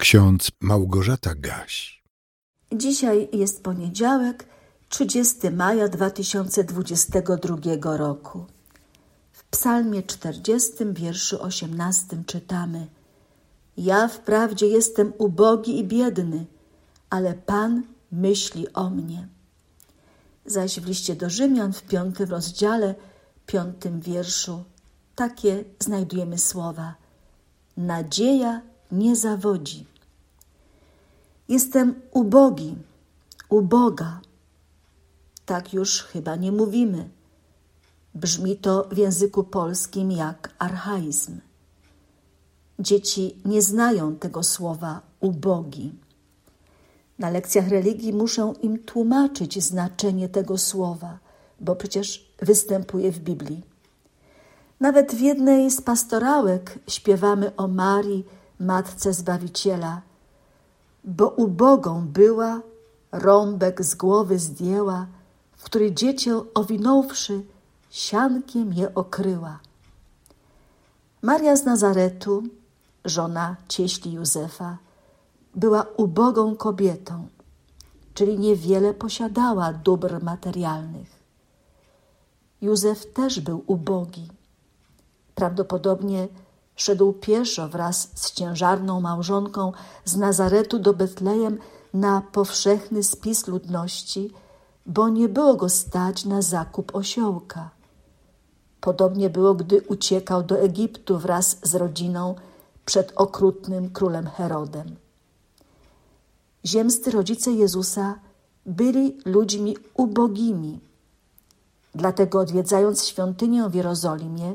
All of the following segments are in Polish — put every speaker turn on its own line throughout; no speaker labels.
Ksiądz Małgorzata Gaś.
Dzisiaj jest poniedziałek, 30 maja 2022 roku. W Psalmie 40, wierszu 18 czytamy: Ja wprawdzie jestem ubogi i biedny, ale Pan myśli o mnie. Zaś w liście do Rzymian w piątym rozdziale, piątym wierszu, takie znajdujemy słowa: Nadzieja nie zawodzi. Jestem ubogi, uboga. Tak już chyba nie mówimy. Brzmi to w języku polskim jak archaizm. Dzieci nie znają tego słowa ubogi. Na lekcjach religii muszę im tłumaczyć znaczenie tego słowa, bo przecież występuje w Biblii. Nawet w jednej z pastorałek śpiewamy o Marii, Matce Zbawiciela. Bo ubogą była, rąbek z głowy zdjęła, w który dziecię owinąwszy, siankiem je okryła. Maria z Nazaretu, żona cieśli Józefa, była ubogą kobietą, czyli niewiele posiadała dóbr materialnych. Józef też był ubogi. Prawdopodobnie szedł pieszo wraz z ciężarną małżonką z Nazaretu do Betlejem na powszechny spis ludności, bo nie było go stać na zakup osiołka. Podobnie było, gdy uciekał do Egiptu wraz z rodziną przed okrutnym królem Herodem. Ziemscy rodzice Jezusa byli ludźmi ubogimi. Dlatego odwiedzając świątynię w Jerozolimie,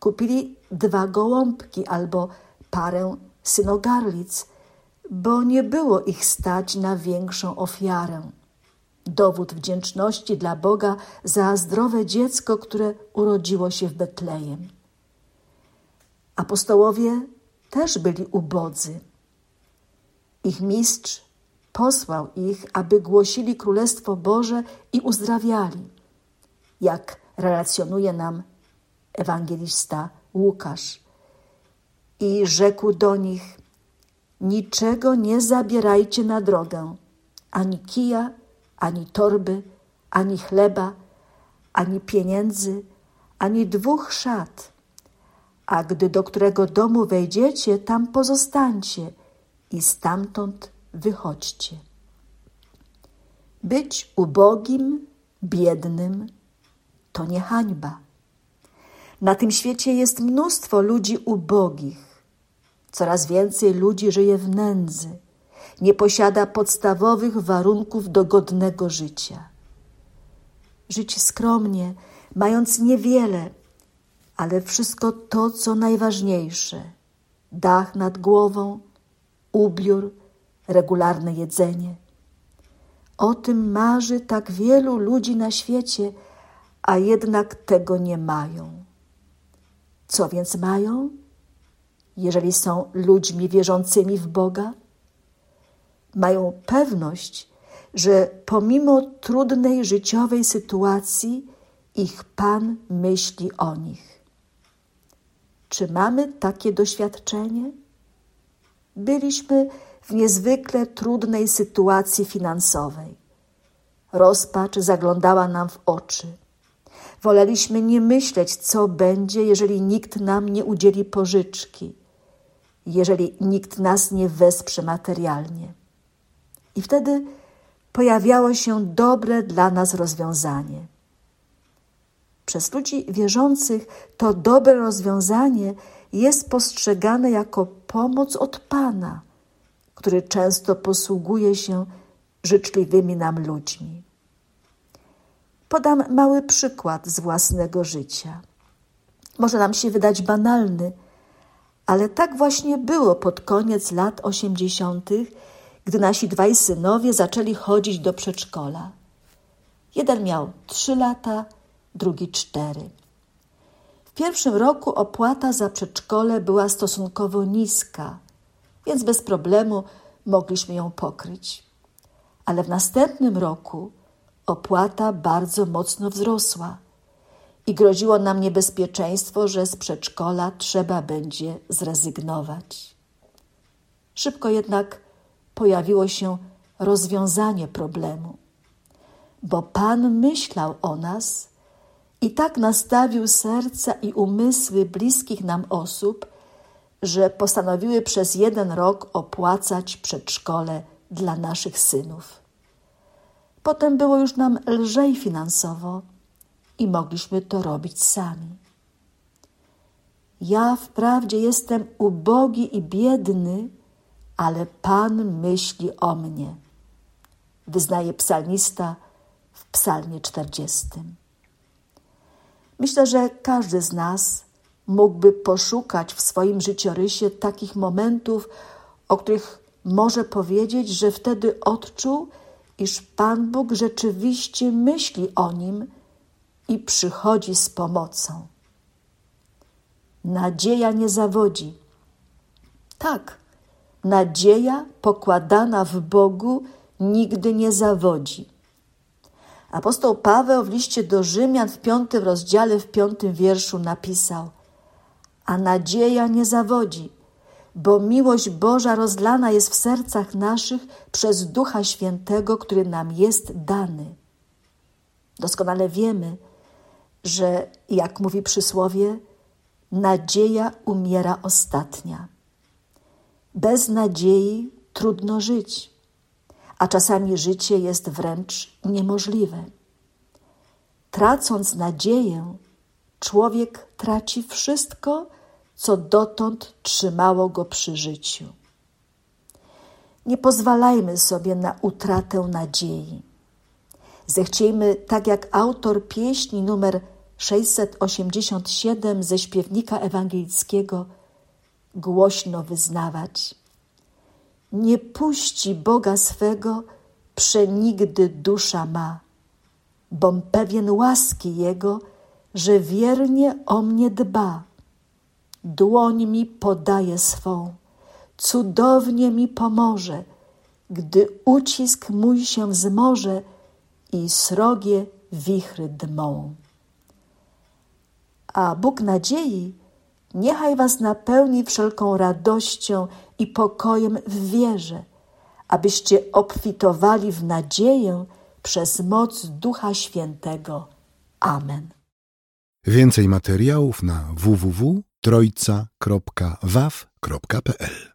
kupili dwa gołąbki albo parę synogarlic, bo nie było ich stać na większą ofiarę. Dowód wdzięczności dla Boga za zdrowe dziecko, które urodziło się w Betlejem. Apostołowie też byli ubodzy. Ich mistrz posłał ich, aby głosili Królestwo Boże i uzdrawiali, jak relacjonuje nam ewangelista Łukasz. I rzekł do nich: Niczego nie zabierajcie na drogę, ani kija, ani torby, ani chleba, ani pieniędzy, ani dwóch szat. A gdy do którego domu wejdziecie, tam pozostańcie i stamtąd wychodźcie. Być ubogim, biednym to nie hańba. Na tym świecie jest mnóstwo ludzi ubogich. Coraz więcej ludzi żyje w nędzy, nie posiada podstawowych warunków do godnego życia. Żyć skromnie, mając niewiele, ale wszystko to, co najważniejsze dach nad głową, ubiór, regularne jedzenie. O tym marzy tak wielu ludzi na świecie, a jednak tego nie mają. Co więc mają, jeżeli są ludźmi wierzącymi w Boga? Mają pewność, że pomimo trudnej życiowej sytuacji, ich Pan myśli o nich. Czy mamy takie doświadczenie? Byliśmy w niezwykle trudnej sytuacji finansowej. Rozpacz zaglądała nam w oczy. Woleliśmy nie myśleć, co będzie, jeżeli nikt nam nie udzieli pożyczki, jeżeli nikt nas nie wesprze materialnie. I wtedy pojawiało się dobre dla nas rozwiązanie. Przez ludzi wierzących to dobre rozwiązanie jest postrzegane jako pomoc od Pana, który często posługuje się życzliwymi nam ludźmi. Podam mały przykład z własnego życia. Może nam się wydać banalny, ale tak właśnie było pod koniec lat osiemdziesiątych, gdy nasi dwaj synowie zaczęli chodzić do przedszkola. Jeden miał trzy lata, drugi cztery. W pierwszym roku opłata za przedszkole była stosunkowo niska, więc bez problemu mogliśmy ją pokryć. Ale w następnym roku opłata bardzo mocno wzrosła i groziło nam niebezpieczeństwo, że z przedszkola trzeba będzie zrezygnować. Szybko jednak pojawiło się rozwiązanie problemu, bo Pan myślał o nas i tak nastawił serca i umysły bliskich nam osób, że postanowiły przez jeden rok opłacać przedszkole dla naszych synów. Potem było już nam lżej finansowo i mogliśmy to robić sami. Ja wprawdzie jestem ubogi i biedny, ale Pan myśli o mnie, wyznaje psalmista w Psalmie 40. Myślę, że każdy z nas mógłby poszukać w swoim życiorysie takich momentów, o których może powiedzieć, że wtedy odczuł, iż Pan Bóg rzeczywiście myśli o nim i przychodzi z pomocą. Nadzieja nie zawodzi. Tak, nadzieja pokładana w Bogu nigdy nie zawodzi. Apostoł Paweł w liście do Rzymian w piątym rozdziale, w piątym wierszu napisał: A nadzieja nie zawodzi, bo miłość Boża rozlana jest w sercach naszych przez Ducha Świętego, który nam jest dany. Doskonale wiemy, że, jak mówi przysłowie, nadzieja umiera ostatnia. Bez nadziei trudno żyć, a czasami życie jest wręcz niemożliwe. Tracąc nadzieję, człowiek traci wszystko, co dotąd trzymało go przy życiu. Nie pozwalajmy sobie na utratę nadziei. Zechciejmy, tak jak autor pieśni numer 687 ze śpiewnika ewangelickiego, głośno wyznawać. Nie puści Boga swego, przenigdy dusza ma, bom pewien łaski Jego, że wiernie o mnie dba. Dłoń mi podaje swą, cudownie mi pomoże, gdy ucisk mój się wzmoże i srogie wichry dmą. A Bóg nadziei niechaj was napełni wszelką radością i pokojem w wierze, abyście obfitowali w nadzieję przez moc Ducha Świętego. Amen.
Więcej materiałów na www.trojca.waw.pl